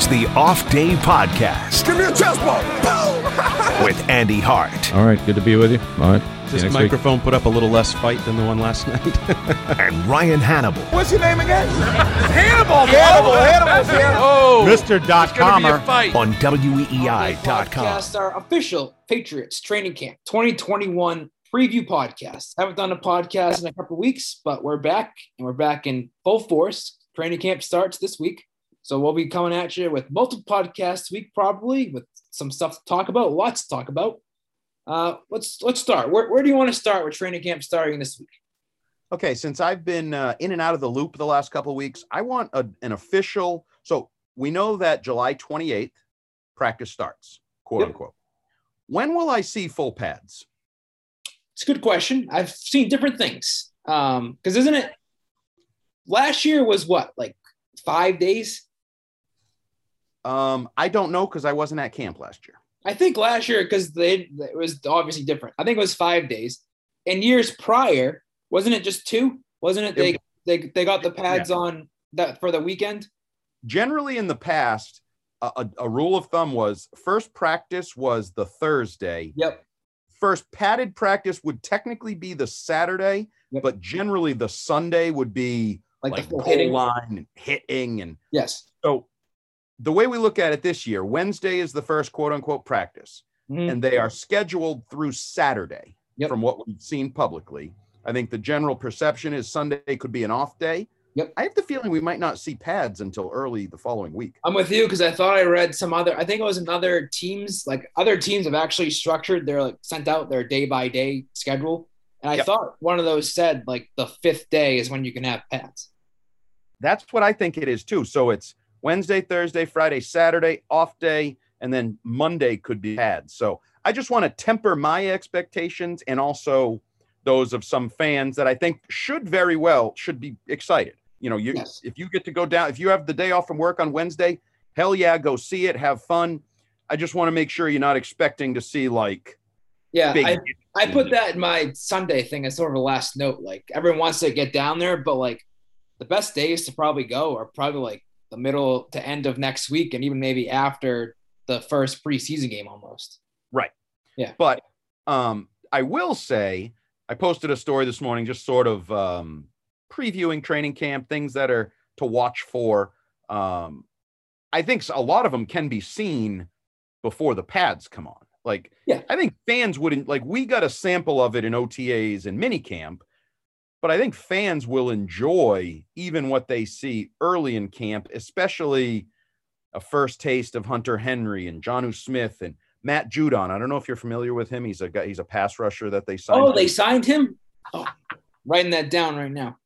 is the Off Day Podcast Give me a chest bump. with Andy Hart All right, good to be with you. All right. See This you next week. microphone put up a little less fight than the one last night. and Ryan Hannable. What's your name again? Hannibal. Hannibal. Hannibal. Hannibal. oh, Mr. Dot Comer. on WEEI.com. Podcast, our official Patriots training camp 2021 preview podcast. Haven't done a podcast in a couple weeks, but we're back and we're back in full force. Training camp starts this week. So we'll be coming at you with multiple podcasts week, probably with some stuff to talk about, lots to talk about. Uh, let's let's start. Where, where do you want to start with training camp starting this week? Okay, since I've been uh, in and out of the loop the last couple of weeks, I want a, an official. So we know that July 28th practice starts, quote Yep. unquote. When will I see full pads? It's a good question. I've seen different things. Um, because isn't it last year was what, like five days? Um, I don't know because I wasn't at camp last year. I think last year, because they it was obviously different. I think it was five days. And years prior, wasn't it just two? Wasn't it they they, they got the pads on that for the weekend? Generally, in the past, a, a, a rule of thumb was first practice was the Thursday. Yep. First padded practice would technically be the Saturday, Yep. but generally the Sunday would be Like, like, the goal hitting. line and hitting and Yes. So the way we look at it this year, Wednesday is the first quote unquote practice, Mhm. and they are scheduled through Saturday Yep. from what we've seen publicly. I think the general perception is Sunday could be an off day. Yep. I have the feeling we might not see pads until early the following week. I'm with you because I thought I read some other. I think it was another teams like other teams have actually structured their like sent out their day by day schedule, and I Yep. thought one of those said like the fifth day is when you can have pads. That's what I think it is too. So it's Wednesday, Thursday, Friday, Saturday, off day, and then Monday could be pads. So I just want to temper my expectations and also those of some fans that I think should very well should be excited. You know, you Yes. if you get to go down, if you have the day off from work on Wednesday, hell yeah, go see it, have fun. I just want to make sure you're not expecting to see like Yeah. I, I put that in my Sunday thing as sort of a last note. Like everyone wants to get down there, but like the best days to probably go are probably like the middle to end of next week, and even maybe after the first preseason game almost. Right. Yeah. But um, I will say, I posted a story this morning, just sort of um, previewing training camp, things that are to watch for. Um, I think a lot of them can be seen before the pads come on. Like, Yeah. I think fans wouldn't like. We got a sample of it in OTAs and minicamp, but I think fans will enjoy even what they see early in camp, especially a first taste of Hunter Henry and Jonnu Smith and Matt Judon. I don't know if you're familiar with him. He's a guy, he's a pass rusher that they signed. Oh, they signed him. Oh, writing that down right now.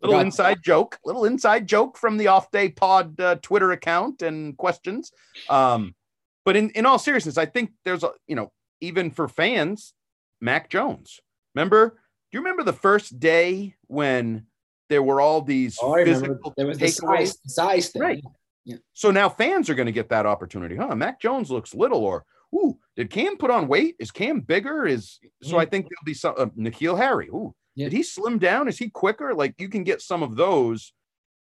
little Forgot- inside joke, little inside joke from the Off Day Pod uh, Twitter account and questions. Um, but in in all seriousness, I think there's a you know even for fans, Mac Jones. Remember? Do you remember the first day when there were all these Oh, physical There was the size, size thing. Right. Yeah. So now fans are going to get that opportunity. Huh? Mac Jones looks little, or ooh, did Cam put on weight? Is Cam bigger? Is so I think there'll be some uh, N'Keal Harry. Ooh, Yeah. did he slim down? Is he quicker? Like you can get some of those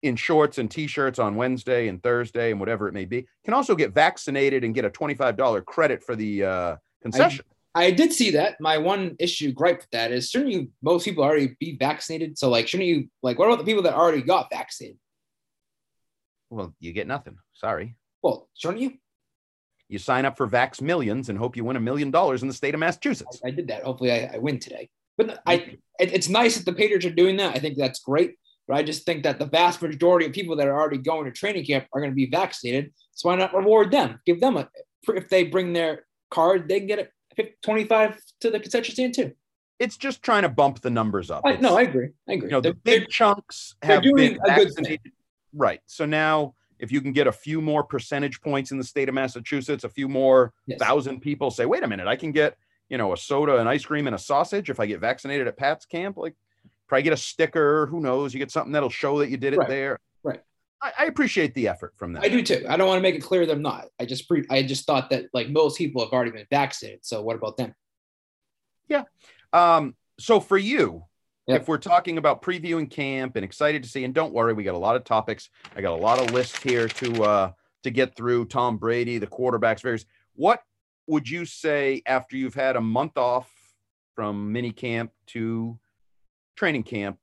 in shorts and t-shirts on Wednesday and Thursday and whatever it may be. Can also get vaccinated and get a $25 credit for the uh, concession. I did see that. My one issue gripe with that is shouldn't you most people already be vaccinated? So like shouldn't you like what about the people that already got vaccinated? well, you get nothing. Sorry. Well, shouldn't you? You sign up for Vax Millions and hope you win a million dollars in the state of Massachusetts. I, I did that. Hopefully I, I win today. But I it, it's nice that the Patriots are doing that. I think that's great. But I just think that the vast majority of people that are already going to training camp are going to be vaccinated. So why not reward them? Give them a if they bring their card, they can get it 25 to the concession stand too. It's just trying to bump the numbers up. I, no, I agree. I agree. you know, the big chunks have been a good thing. vaccinated. Right. So now, if you can get a few more percentage points in the state of Massachusetts, a few more Yes. thousand people say, wait a minute, I can get, you know, a soda, an ice cream, and a sausage if I get vaccinated at Pat's camp. Like, probably get a sticker. Who knows? You get something that'll show that you did it Right. there. I, I appreciate the effort from them. I do too. I don't want to make it clear that I'm not. I just pre- I just thought that like most people have already been vaccinated. So what about them? Yeah. Um, so for you, Yep. if we're talking about previewing camp and excited to see, and don't worry, we got a lot of topics. I got a lot of lists here to uh to get through. Tom Brady, the quarterbacks, various. What would you say after you've had a month off from mini camp to training camp?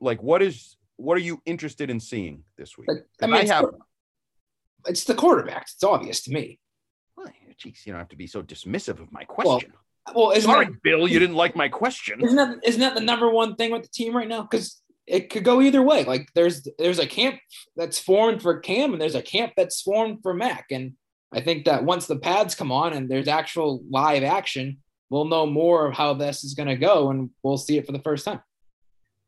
Like, what is what are you interested in seeing this week? Like, I mean, I it's, have. it's the quarterbacks. It's obvious to me. Well, Jeez, you don't have to be so dismissive of my question. Well, isn't Sorry, that, Bill, you didn't like my question. isn't that isn't that the number one thing with the team right now? Because it could go either way. Like there's there's a camp that's formed for Cam, and there's a camp that's formed for Mac. And I think that once the pads come on and there's actual live action, we'll know more of how this is going to go, and we'll see it for the first time.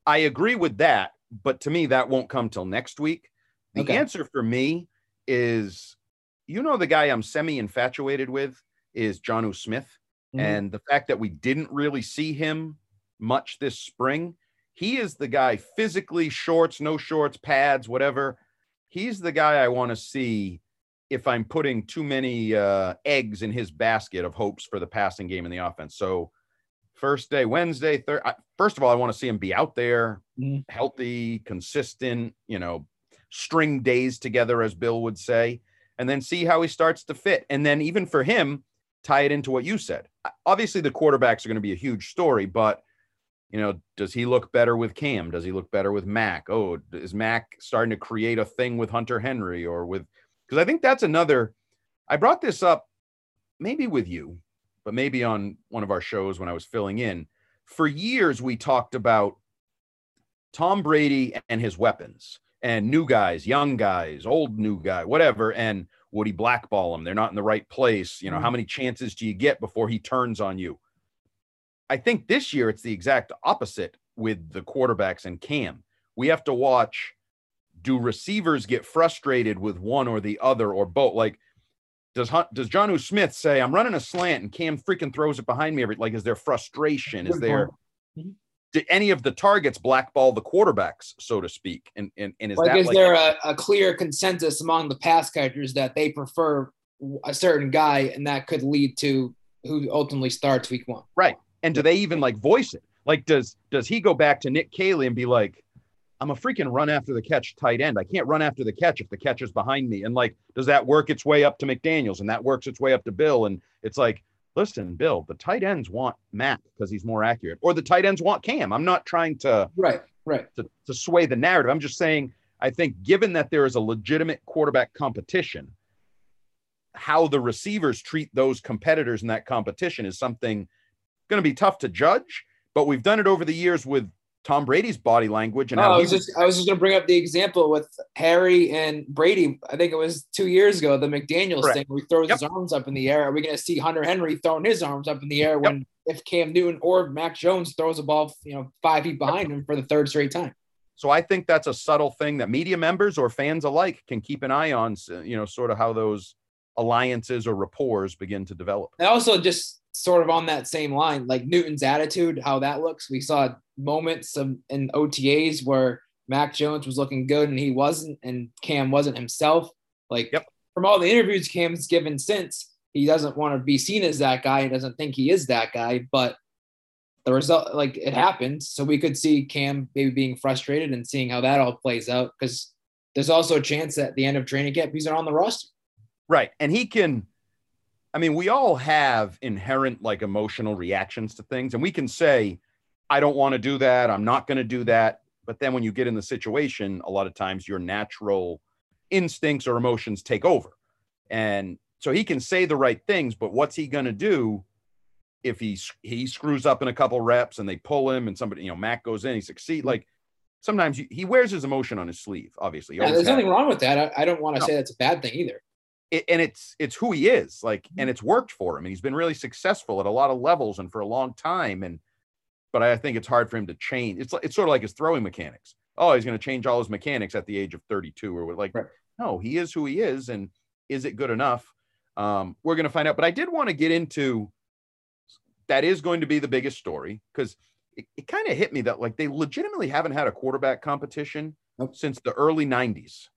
I agree with that, but to me, that won't come till next week. The Okay. answer for me is, you know, the guy I'm semi infatuated with is Jonnu Smith, Mhm. and the fact that we didn't really see him much this spring, he is the guy physically, shorts, no shorts, pads, whatever. He's the guy I want to see if I'm putting too many uh, eggs in his basket of hopes for the passing game and the offense. So, first day, Wednesday, third. First of all, I want to see him be out there, Mhm. healthy, consistent. You know, string days together, as Bill would say, and then see how he starts to fit. And then even for him, tie it into what you said. Obviously, the quarterbacks are going to be a huge story, but you know, does he look better with Cam? Does he look better with Mac? Oh, is Mac starting to create a thing with Hunter Henry or with? Because I think that's another. I brought this up maybe with you, but maybe on one of our shows when I was filling in. For years, we talked about Tom Brady and his weapons and new guys, young guys, old new guy, whatever. And would he blackball them? They're not in the right place. You know, how mm-hmm. many chances do you get before he turns on you? I think this year it's the exact opposite with the quarterbacks and Cam. We have to watch do receivers get frustrated with one or the other or both? Like, does Hunt, does Jonnu Smith say, I'm running a slant and Cam freaking throws it behind me? Every, like, is there frustration? Is there, did any of the targets blackball the quarterbacks, so to speak? And, and, and is Like, that is like, there a, a clear consensus among the pass catchers that they prefer a certain guy, and that could lead to who ultimately starts week one? Right. And do they even like voice it? Like, does does he go back to Nick Caley and be like, I'm a freaking run after the catch tight end. I can't run after the catch if the catch is behind me. And like, does that work its way up to McDaniels and that works its way up to Bill? And it's like, listen, Bill, the tight ends want Matt because he's more accurate, or the tight ends want Cam. I'm not trying to Right, right. to, to sway the narrative. I'm just saying, I think given that there is a legitimate quarterback competition, how the receivers treat those competitors in that competition is something going to be tough to judge. But we've done it over the years with Tom Brady's body language and Oh, how I was just I was just gonna bring up the example with Harry and Brady. I think it was two years ago, the McDaniels Correct. thing where he throws Yep. his arms up in the air. Are we gonna see Hunter Henry throwing his arms up in the air when if Cam Newton or Mac Jones throws a ball, you know, five feet behind him for the third straight time? So I think that's a subtle thing that media members or fans alike can keep an eye on, you know, sort of how those alliances or rapports begin to develop. And also just sort of on that same line, like Newton's attitude, how that looks. We saw moments of, in OTAs where Mac Jones was looking good and he wasn't, and Cam wasn't himself. Like Yep. from all the interviews Cam's given since, he doesn't want to be seen as that guy. He doesn't think he is that guy, but the result, like it happened. So we could see Cam maybe being frustrated and seeing how that all plays out because there's also a chance that at the end of training camp he's not on the roster. Right. And he can, I mean, we all have inherent like emotional reactions to things, and we can say, I don't want to do that. I'm not going to do that. But then when you get in the situation, a lot of times your natural instincts or emotions take over. And so he can say the right things, but what's he going to do if he he screws up in a couple reps and they pull him and somebody, you know, Mac goes in, he succeeds. Like sometimes he, wears his emotion on his sleeve, obviously. Yeah, there's nothing wrong with that. I, I don't want to No. say that's a bad thing either. it, and it's it's who he is like Mm-hmm. and it's worked for him and he's been really successful at a lot of levels and for a long time and but i think it's hard for him to change it's it's sort of like his throwing mechanics oh he's going to change all his mechanics at the age of 32 or what- like Right. no he is who he is and is it good enough um we're going to find out but i did want to get into that is going to be the biggest story because it, it kind of hit me that like they legitimately haven't had a quarterback competition Nope. since the early 90s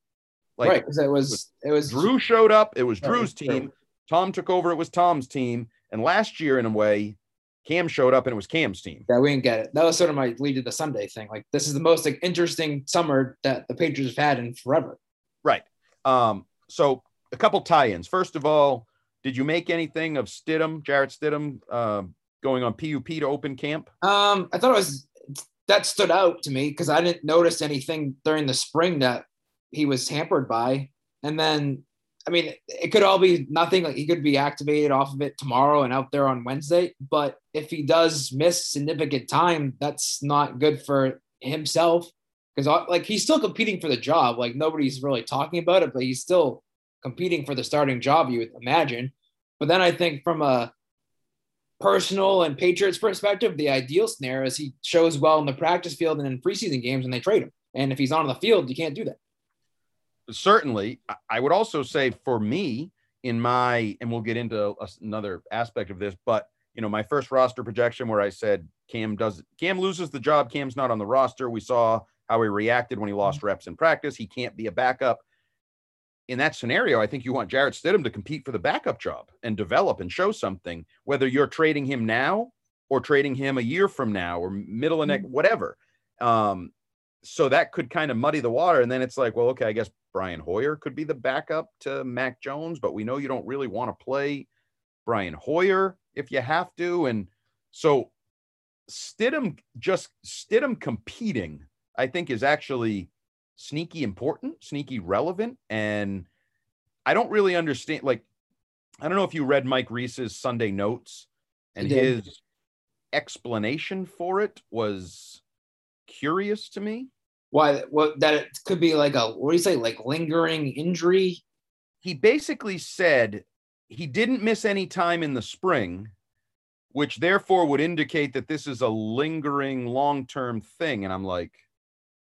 like right. Because it was, it was Drew showed up. It was Drew's team. Tom took over. It was Tom's team. And last year, in a way, Cam showed up and it was Cam's team. Yeah, we didn't get it. That was sort of my lead to the Sunday thing. Like this is the most like interesting summer that the Patriots have had in forever. Right. Um, so a couple tie-ins. First of all, did you make anything of Stidham, Jarrett Stidham, um, going on PUP to open camp? Um, I thought it was that stood out to me because I didn't notice anything during the spring that he was hampered by. And then, I mean, it could all be nothing. Like he could be activated off of it tomorrow and out there on Wednesday. But if he does miss significant time, that's not good for himself because uh, like he's still competing for the job. Like nobody's really talking about it, but he's still competing for the starting job. You would imagine. But then I think from a personal and Patriots perspective, the ideal scenario is he shows well in the practice field and in preseason games and they trade him. And if he's on the field, you can't do that. Certainly I- would also say for me in my and we'll get into another aspect of this but you know my first roster projection where i said cam does cam loses the job cam's not on the roster. We saw how he reacted when he lost reps in practice. He can't be a backup. In that scenario i think you want jarrett stidham to compete for the backup job and develop and show something whether you're trading him now or trading him a year from now or middle of next whatever. Um so that could kind of muddy the water. And then it's like, well, okay, I guess Brian Hoyer could be the backup to Mac Jones, but we know you don't really want to play Brian Hoyer if you have to. And so Stidham just Stidham competing, I think, is actually sneaky important, sneaky relevant. And I don't really understand. Like, I don't know if you read Mike Reiss's Sunday notes and his explanation for it was curious to me. Why? What that it could be like a what do you say? Like lingering injury. he basically said he didn't miss any time in the spring, which therefore would indicate that this is a lingering long term thing. And I'm like,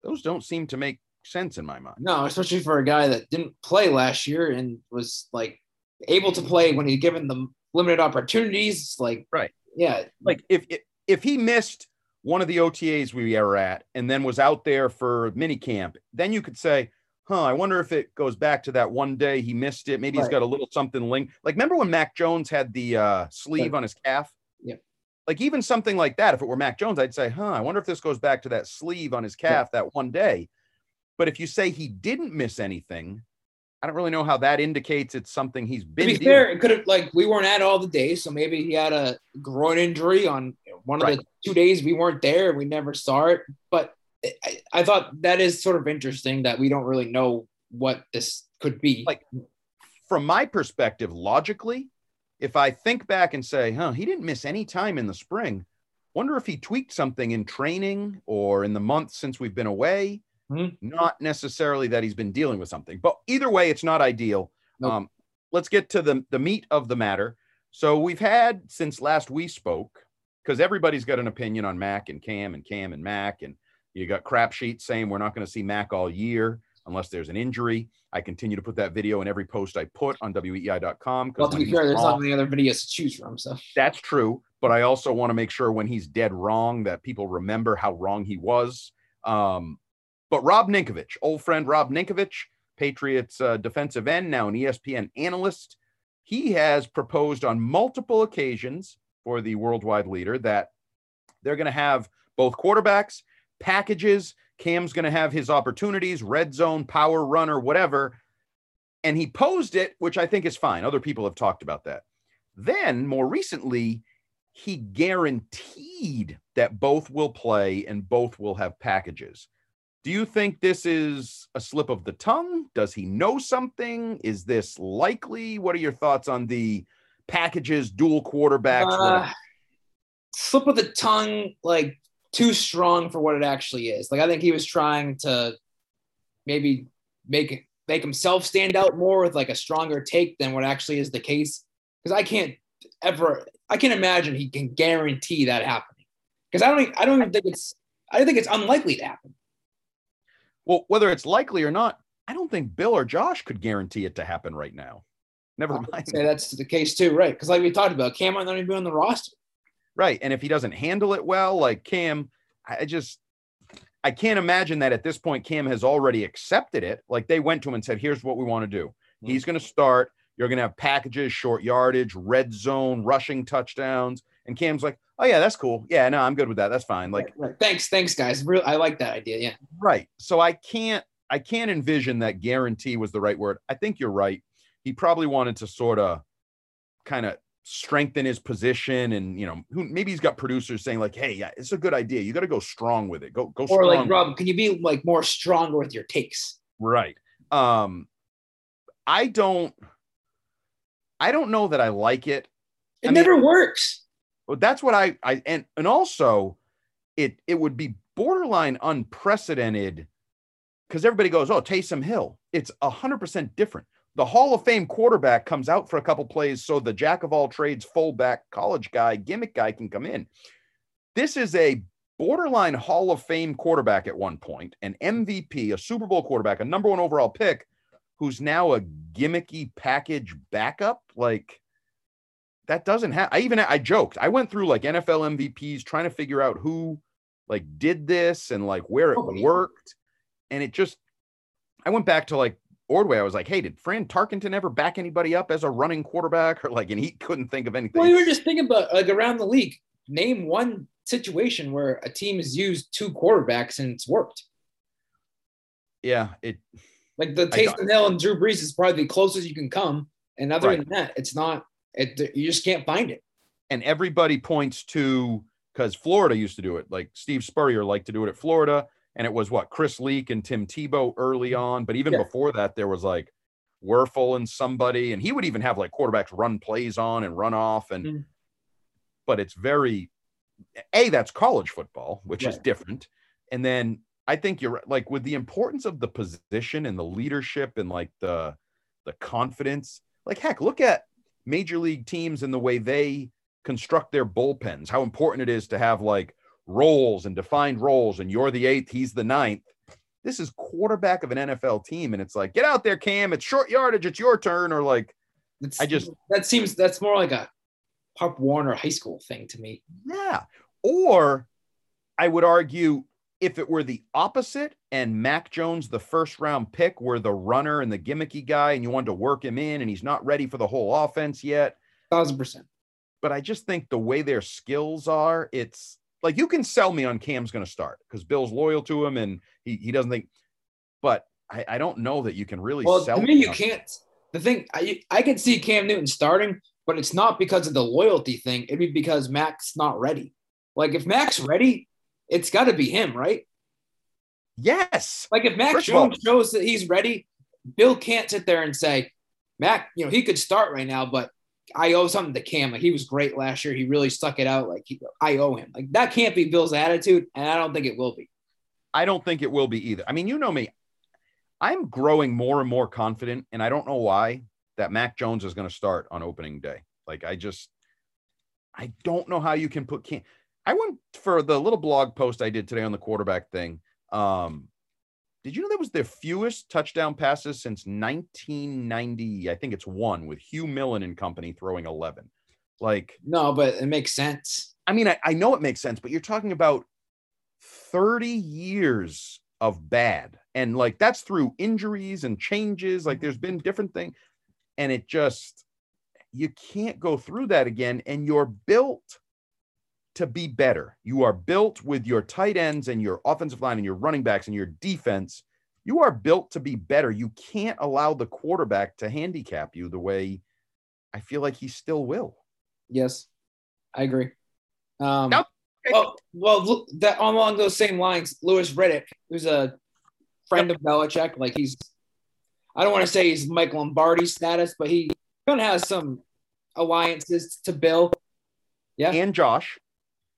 those don't seem to make sense in my mind. No, especially for a guy that didn't play last year and was like able to play when he given the limited opportunities. Like Right. yeah, Like if if, if he missed one of the OTAs we were at and then was out there for mini camp, then you could say, huh, I wonder if it goes back to that one day he missed it. Maybe he's got a little something linked. Like remember when Mac Jones had the uh, sleeve Right. on his calf? Yeah. Like even something like that, if it were Mac Jones, I'd say, huh, I wonder if this goes back to that sleeve on his calf that one day. But if you say he didn't miss anything, I don't really know how that indicates it's something he's been To be dealing fair, it could have like we weren't at all the days, so maybe he had a groin injury on one of Right. the two days we weren't there and we never saw it. But I, I thought that is sort of interesting that we don't really know what this could be. Like, from my perspective, logically, if I think back and say, huh, he didn't miss any time in the spring, wonder if he tweaked something in training or in the months since we've been away. Mhm. Not necessarily that he's been dealing with something, but either way, it's not ideal. Nope. Um, let's get to the, the meat of the matter. So we've had since last we spoke, because everybody's got an opinion on Mac and Cam and Cam and Mac, and you got crap sheets saying we're not going to see Mac all year unless there's an injury. I continue to put that video in every post I put on weei.com. well, to be fair, there's wrong- not many other videos to choose from. So that's true, but I also want to make sure when he's dead wrong that people remember how wrong he was. Um, but Rob Ninkovich, old friend Rob Ninkovich, Patriots uh, defensive end, now an ESPN analyst. He has proposed on multiple occasions for the worldwide leader that they're going to have both quarterbacks, packages. Cam's going to have his opportunities, red zone, power runner, whatever. And he posed it, which I think is fine. Other people have talked about that. Then, more recently, he guaranteed that both will play and both will have packages. Do you think this is a slip of the tongue? Does he know something? Is this likely? What are your thoughts on the packages, dual quarterbacks? Uh, slip of the tongue, like too strong for what it actually is. Like I think he was trying to maybe make make himself stand out more with like a stronger take than what actually is the case. Because I can't ever, I can't imagine he can guarantee that happening. Because I don't, I don't even think it's, I think it's unlikely to happen. Well, whether it's likely or not, I don't think Bill or Josh could guarantee it to happen right now. Never mind. Say that's the case too, right? Because like we talked about, Cam might not even be on the roster. Right. And if he doesn't handle it well, like Cam, I just I can't imagine that at this point Cam has already accepted it. Like they went to him and said, "Here's what we want to do. Mm-hmm. He's going to start. You're going to have packages, short yardage, red zone, rushing touchdowns." And Cam's like, "Oh yeah, that's cool. Yeah, no, I'm good with that. That's fine." Like, right, right. thanks, thanks, guys. Real, I like that idea. Yeah. Right. So I can't, I can't envision that guarantee was the right word. I think you're right. He probably wanted to sort of, kind of strengthen his position and you know who maybe he's got producers saying like hey yeah it's a good idea you got to go strong with it go go or strong like rob can you be like more stronger with your takes right um i don't i don't know that i like it it I never mean, works that's what i i and and also it it would be borderline unprecedented because everybody goes oh Taysom Hill it's a hundred percent different the Hall of Fame quarterback comes out for a couple plays so the jack of all trades fullback college guy gimmick guy can come in. This is a borderline Hall of Fame quarterback at one point, an MVP, a Super Bowl quarterback, a number one overall pick, who's now a gimmicky package backup. Like that doesn't have. I even I joked. I went through like NFL MVPs trying to figure out who like did this and like where it oh, worked, and it just. I went back to like Ordway, I was like, hey, did Fran Tarkenton ever back anybody up as a running quarterback? Or like, and he couldn't think of anything. Well, you were just thinking about like around the league. Name one situation where a team has used two quarterbacks and it's worked. Yeah, it like the Taysom Hill and Drew Brees is probably the closest you can come. And other right. than that, it's not. It you just can't find it. And everybody points to because Florida used to do it. Like Steve Spurrier liked to do it at Florida and it was what Chris Leak and Tim Tebow early mm-hmm. on. But even yeah. before that, there was like Wuerffel and somebody, and he would even have like quarterbacks run plays on and run off. And mm. but it's very a that's college football, which is different. And then I think you're like with the importance of the position and the leadership and like the the confidence. Like heck, look at major league teams and the way they construct their bullpens. How important it is to have like roles and defined roles, and you're the eighth, he's the ninth. This is quarterback of an NFL team, and it's like, get out there, Cam. It's short yardage. It's your turn. Or like, it's, I just that seems that's more like a Pop Warner high school thing to me. Yeah. Or I would argue if it were the opposite and Mac Jones, the first round pick, were the runner and the gimmicky guy, and you wanted to work him in, and he's not ready for the whole offense yet. Thousand percent. But I just think the way their skills are, it's like you can sell me on Cam's going to start because Bill's loyal to him and he, he doesn't think, but I, I don't know that you can really well, sell. To me, you can't. The thing I I can see Cam Newton starting, but it's not because of the loyalty thing. It'd be because Mac's not ready. Like if Mac's ready, it's got to be him, right? Yes. Like if Mac First Jones all, shows that he's ready, Bill can't sit there and say, Mac, you know, he could start right now, but I owe something to Cam. Like he was great last year. He really stuck it out. Like he, I owe him. Like that can't be Bill's attitude, and I don't think it will be. I don't think it will be either. I mean, you know me. I'm growing more and more confident, and I don't know why that Mac Jones is going to start on opening day. Like I just, I don't know how you can put Cam. I went for the little blog post I did today on the quarterback thing. Um, did you know that was their fewest touchdown passes since 1990? I think it's one with Hugh Millen and company throwing 11. Like, no, but it makes sense. I mean, I, I know it makes sense, but you're talking about 30 years of bad. And like that's through injuries and changes. Like there's been different things. And it just, you can't go through that again. And you're built to be better. You are built with your tight ends and your offensive line and your running backs and your defense. You are built to be better. You can't allow the quarterback to handicap you the way I feel like he still will. Yes, I agree. Um, Nope. well, well, that along those same lines, Louis Riddick, who's a friend of Belichick, like he's, I don't want to say he's Mike Lombardi status, but he kind of has some alliances to Bill. Yeah. And Josh,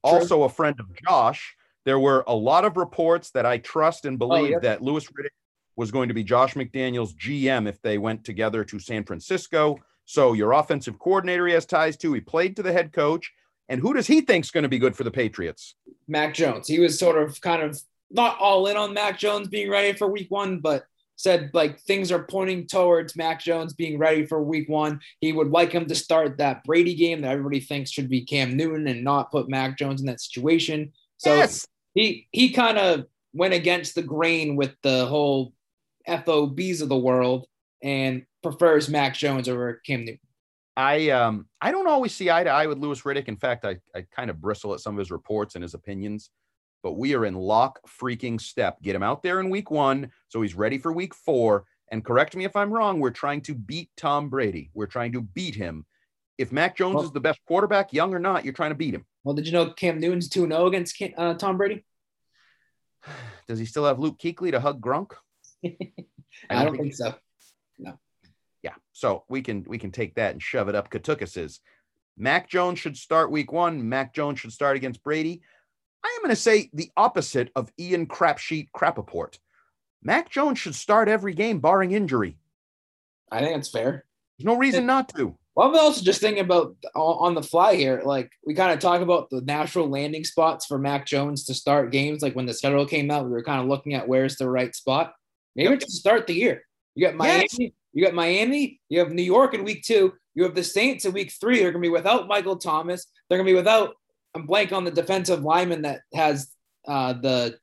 also a friend of Josh. There were a lot of reports that I trust and oh, believe yeah. that Louis Riddick was going to be Josh McDaniels' GM if they went together to San Francisco. So your offensive coordinator he has ties to. He played to the head coach. And who does he think's going to be good for the Patriots? Mac Jones. He was sort of kind of not all in on Mac Jones being ready for week one, but said like things are pointing towards Mac Jones being ready for week one. He would like him to start that Brady game that everybody thinks should be Cam Newton and not put Mac Jones in that situation. So Yes. he he kind of went against the grain with the whole FOBs of the world and prefers Mac Jones over Cam Newton. I um I don't always see eye to eye with Louis Riddick. In fact, I, I kind of bristle at some of his reports and his opinions, but we are in lock freaking step. Get him out there in week one so he's ready for week four. And correct me if I'm wrong, we're trying to beat Tom Brady. We're trying to beat him. If Mac Jones Well- is the best quarterback, young or not, you're trying to beat him. Well, did you know Cam Newton's 2 0 against uh, Tom Brady? Does he still have Luke Kuechly to hug Gronk? I don't think so. No. Yeah. So we can we can take that and shove it up Katukas's. Mac Jones should start week one. Mac Jones should start against Brady. I am going to say the opposite of Ian Crapsheet Crapaport. Mac Jones should start every game barring injury. I think it's fair. There's no reason not to. Well, I'm also just thinking about on the fly here. Like we kind of talk about the natural landing spots for Mac Jones to start games. Like when the schedule came out, we were kind of looking at where's the right spot. Maybe to start the year. You got Miami. Yes. You got Miami. You have New York in week two. You have the Saints in week three. They're going to be without Michael Thomas. They're going to be without. I'm blank on the defensive lineman that has uh, the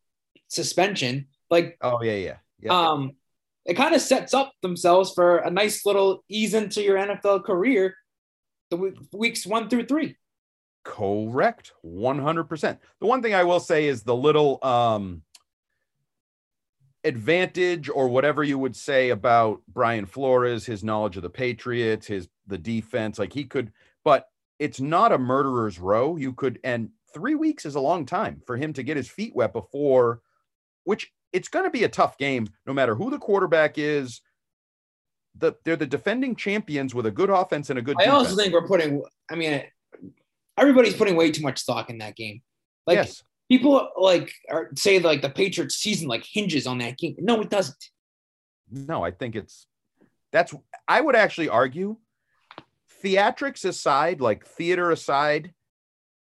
suspension. Like Oh yeah, yeah, yeah. um, it kind of sets up themselves for a nice little ease into your NFL career, the week, weeks one through three. Correct. 100%. The one thing I will say is the little um advantage or whatever you would say about Brian Flores, his knowledge of the Patriots, his the defense, like he could but it's not a murderer's row. You could and 3 weeks is a long time for him to get his feet wet before which it's going to be a tough game no matter who the quarterback is. The, they're the defending champions with a good offense and a good I defense. also think we're putting. I mean, everybody's putting way too much stock in that game. Like yes. people like are, say like the Patriots season like hinges on that game. No, it doesn't. No, I think it's that's I would actually argue theatrics aside, like theater aside,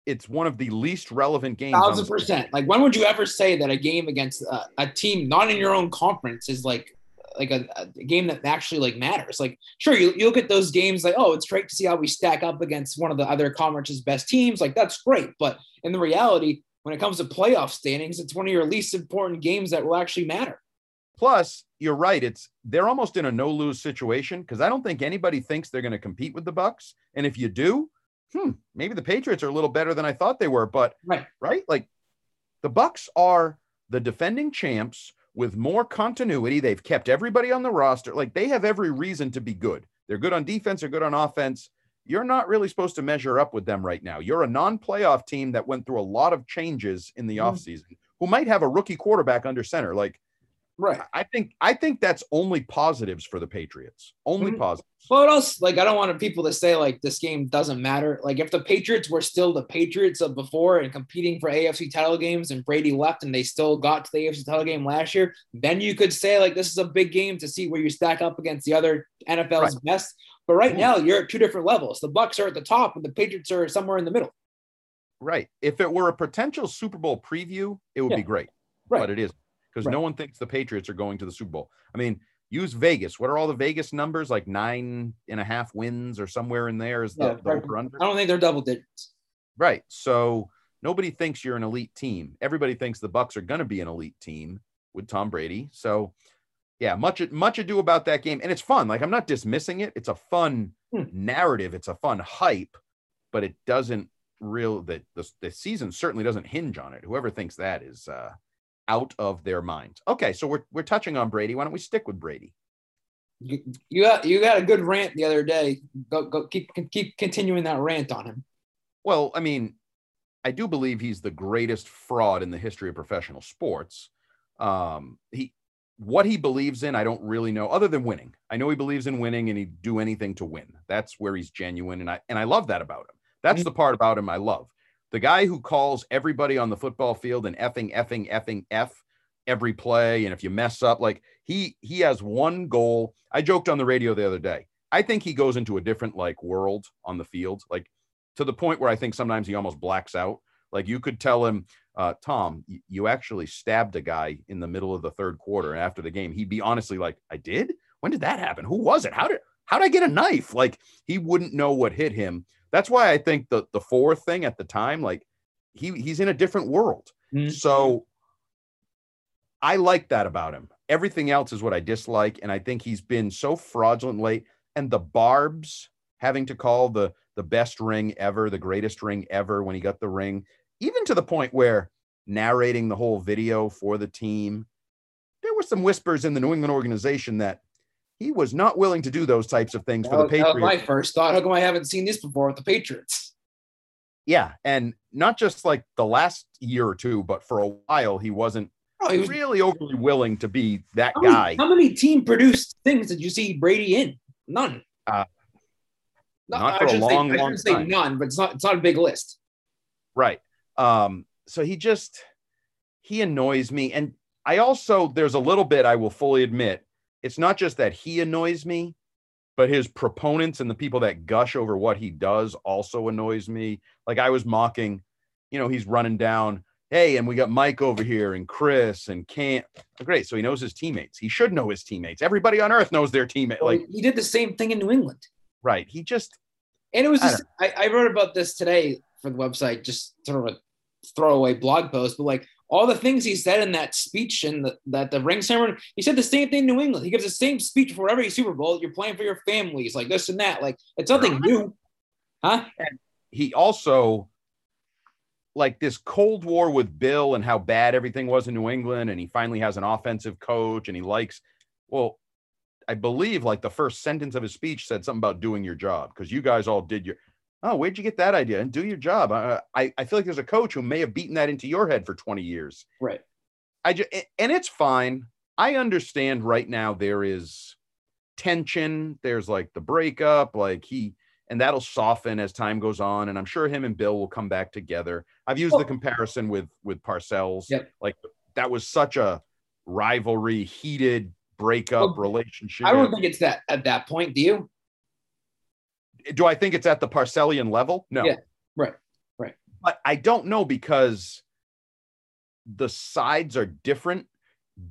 it's one of the least relevant games. Thousand percent. Like when would you ever say that a game against uh, a team not in your own conference is like like a, a game that actually like matters? Like sure, you, you look at those games like oh, it's great to see how we stack up against one of the other conference's best teams. Like that's great, but in the reality, when it comes to playoff standings, it's one of your least important games that will actually matter. Plus, you're right. It's they're almost in a no lose situation because I don't think anybody thinks they're going to compete with the Bucs. And if you do, hmm, maybe the Patriots are a little better than I thought they were. But Right. right, like the Bucs are the defending champs with more continuity. They've kept everybody on the roster. Like they have every reason to be good. They're good on defense. They're good on offense. You're not really supposed to measure up with them right now. You're a non-playoff team that went through a lot of changes in the Mhm. offseason, who might have a rookie quarterback under center. Like Right. I think I think that's only positives for the Patriots. Only Mhm. positives. Well, what else? Like, I don't want people to say like this game doesn't matter. Like, if the Patriots were still the Patriots of before and competing for AFC title games, and Brady left and they still got to the AFC title game last year, then you could say like this is a big game to see where you stack up against the other NFL's best. But right Mhm. now, you're at two different levels. The Bucs are at the top, and the Patriots are somewhere in the middle. Right. If it were a potential Super Bowl preview, it would Yeah. be great. Right. But it is because Right. no one thinks the Patriots are going to the Super Bowl. I mean, use Vegas. What are all the Vegas numbers? Like nine and a half wins or somewhere in there is the, Yeah, the over under. I don't think they're double digits. Right. So nobody thinks you're an elite team. Everybody thinks the Bucs are going to be an elite team. with Tom Brady. So yeah, much much ado about that game, and it's fun. Like I'm not dismissing it. It's a fun Hmm. narrative. It's a fun hype, but it doesn't real the, the the season certainly doesn't hinge on it. Whoever thinks that is uh, out of their minds. Okay, so we're we're touching on Brady. Why don't we stick with Brady? You, you got you got a good rant the other day. Go go keep keep continuing that rant on him. Well, I mean, I do believe he's the greatest fraud in the history of professional sports. Um, he what he believes in, I don't really know, other than winning. I know he believes in winning and he'd do anything to win. That's where he's genuine, and I and I love that about him. That's the part about him I love. The guy who calls everybody on the football field and effing, effing, effing, F every play. And if you mess up, like he he has one goal. I joked on the radio the other day. I think he goes into a different like world on the field, like to the point where I think sometimes he almost blacks out. Like you could tell him, uh, Tom, y- you actually stabbed a guy in the middle of the third quarter. And after the game, he'd be honestly like, I did? When did that happen? Who was it? How did how did I get a knife? Like he wouldn't know what hit him. That's why I think the the fourth thing at the time, like he he's in a different world. Mhm. So I like that about him. Everything else is what I dislike, and I think he's been so fraudulent late. And the barbs having to call the the best ring ever, the greatest ring ever when he got the ring, even to the point where narrating the whole video for the team, there were some whispers in the New England organization that he was not willing to do those types of things for That the was, that was Patriots. my first thought. How come I haven't seen this before with the Patriots? Yeah, and not just like the last year or two, but for a while he wasn't Oh, he was really overly willing to be that how many, guy. how many team produced things did you see Brady in? None. Uh, No, not for a shouldn't say- long, I long shouldn't say time. none, but it's not. It's not a big list. Right. Um, so he just he annoys me. And I also there's a little bit I will fully admit, it's not just that he annoys me, but his proponents and the people that gush over what he does also annoys me. Like I was mocking, you know, he's running down, hey, and we got Mike over here and Chris and Cam. Great. So he knows his teammates. He should know his teammates. Everybody on earth knows their teammate. Well, Like, he did the same thing in New England, right. He just and it was I just. I, I wrote about this today for the website, just sort of a throwaway blog post, but like all the things he said in that speech and the, that the ring ceremony, he said the same thing in New England. He gives the same speech for every Super Bowl. You're playing for your families, like this and that. Like it's nothing new, huh? he also like this cold war with bill and how bad everything was in new england and he finally has an offensive coach and he likes well i believe like the first sentence of his speech said something about doing your job because you guys all did your oh where'd you get that idea and do your job I, I feel like there's a coach who may have beaten that into your head for 20 years Right. i just and it's fine i understand right now there is tension there's like the breakup like he and that'll soften as time goes on and i'm sure him and bill will come back together i've used the comparison with with parcells Yep. like that was such a rivalry heated breakup Well, relationship I don't think it's that at that point. Do you? Do i think it's at the parcellian level? No. Yeah, right, right. but i don't know because the sides are different.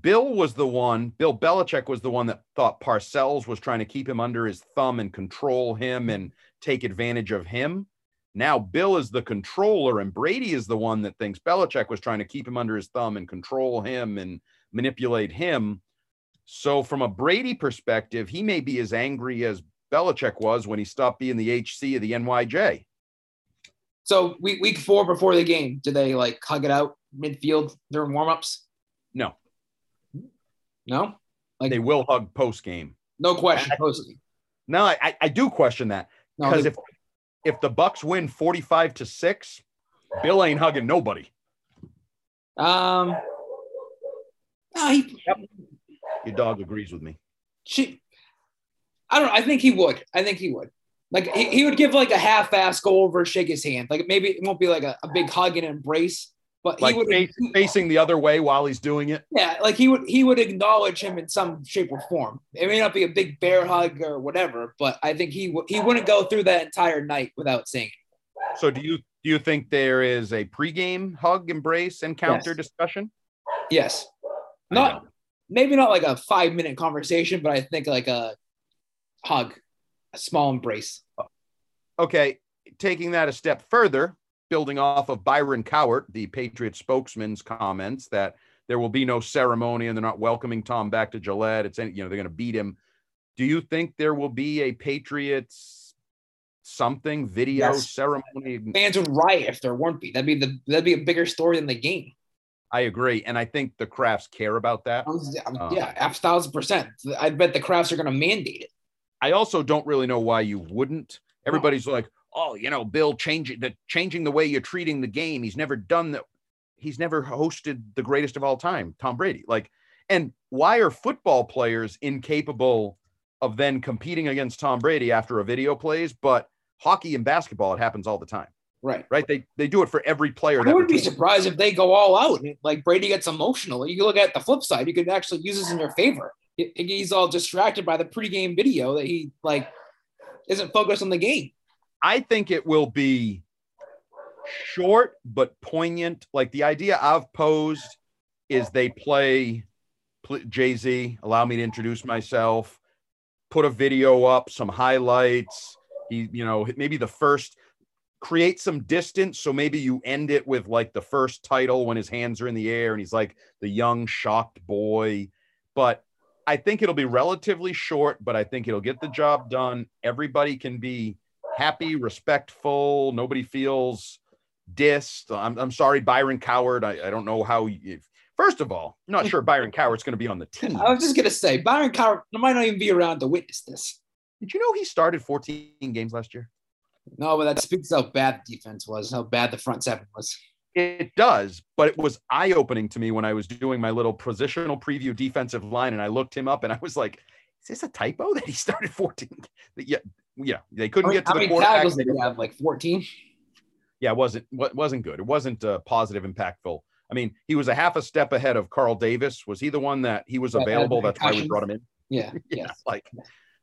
Bill was the one bill belichick was the one that thought parcells was trying to keep him under his thumb and control him and take advantage of him. Now bill is the controller and brady is the one that thinks belichick was trying to keep him under his thumb and control him and manipulate him. So from a brady perspective he may be as angry as belichick was when he stopped being the hc of the nyj So week week four before the game, do they like hug it out midfield during warmups? no No, like they will hug post game. no question. No, I, I- do question that because they- if if the Bucs win forty five to six, Bill ain't hugging nobody. um, no, he, Your dog agrees with me. she, I don't. know. I think he would. I think he would. Like he, he would give like a half-ass go over, shake his hand. Like maybe it won't be like a, a big hug and embrace, but Like he would. face, facing the other way while he's doing it. Yeah, like he would he would acknowledge him in some shape or form. It may not be a big bear hug or whatever, but I think he would he wouldn't go through that entire night without saying it. So do you do you think there is a pregame hug, embrace, encounter Yes. discussion? Yes. Not maybe not like a five minute conversation, but I think like a hug, a small embrace. Okay, taking that a step further, building off of Byron Cowart, the Patriot spokesman's comments that there will be no ceremony and they're not welcoming Tom back to Gillette. It's, you know, they're going to beat him. Do you think there will be a Patriots something video Yes. ceremony? Fans would riot if there weren't be. That'd be the that'd be a bigger story than the game. I agree. And I think the Krafts care about that. Um, yeah, a thousand percent. I bet the Krafts are going to mandate it. I also don't really know why you wouldn't. Everybody's like, oh, you know, Bill changing the changing the way you're treating the game. He's never done that. He's never hosted the greatest of all time, Tom Brady. Like, and why are football players incapable of then competing against Tom Brady after a video plays? But hockey and basketball, it happens all the time, Right. right? They they do it for every player. I that wouldn't be surprised if they go all out. and, Like Brady gets emotional. You look at the flip side. You could actually use this in your favor. He- He's all distracted by the pregame video that he like isn't focused on the game. I think it will be short but poignant. Like the idea I've posed is they play Jay Z, allow me to introduce myself, put a video up, some highlights. He, you know, maybe the first create some distance. So maybe you end it with like the first title when his hands are in the air and he's like the young, shocked boy. But I think it'll be relatively short, but I think it'll get the job done. Everybody can be happy, respectful. Nobody feels dissed. I'm, I'm sorry, Byron Cowart. I, I don't know how. You, first of all, I'm not sure Byron Cowart's going to be on the team. I was just gonna say Byron Cowart might not even be around to witness this. Did you know he started 14 games last year? No, but that speaks how bad the defense was, how bad the front seven was. It does, but it was eye opening to me when I was doing my little positional preview defensive line and I looked him up and I was like, is this a typo that he started 14? Yeah, yeah, they couldn't get to how the many quarterback. tackles did he have? Like 14? yeah, it wasn't what wasn't good. It wasn't uh, positive, impactful. I mean, he was a half a step ahead of Carl Davis. Was he the one that he was available? That's why we brought him in. Yeah. Yeah, Yes. like,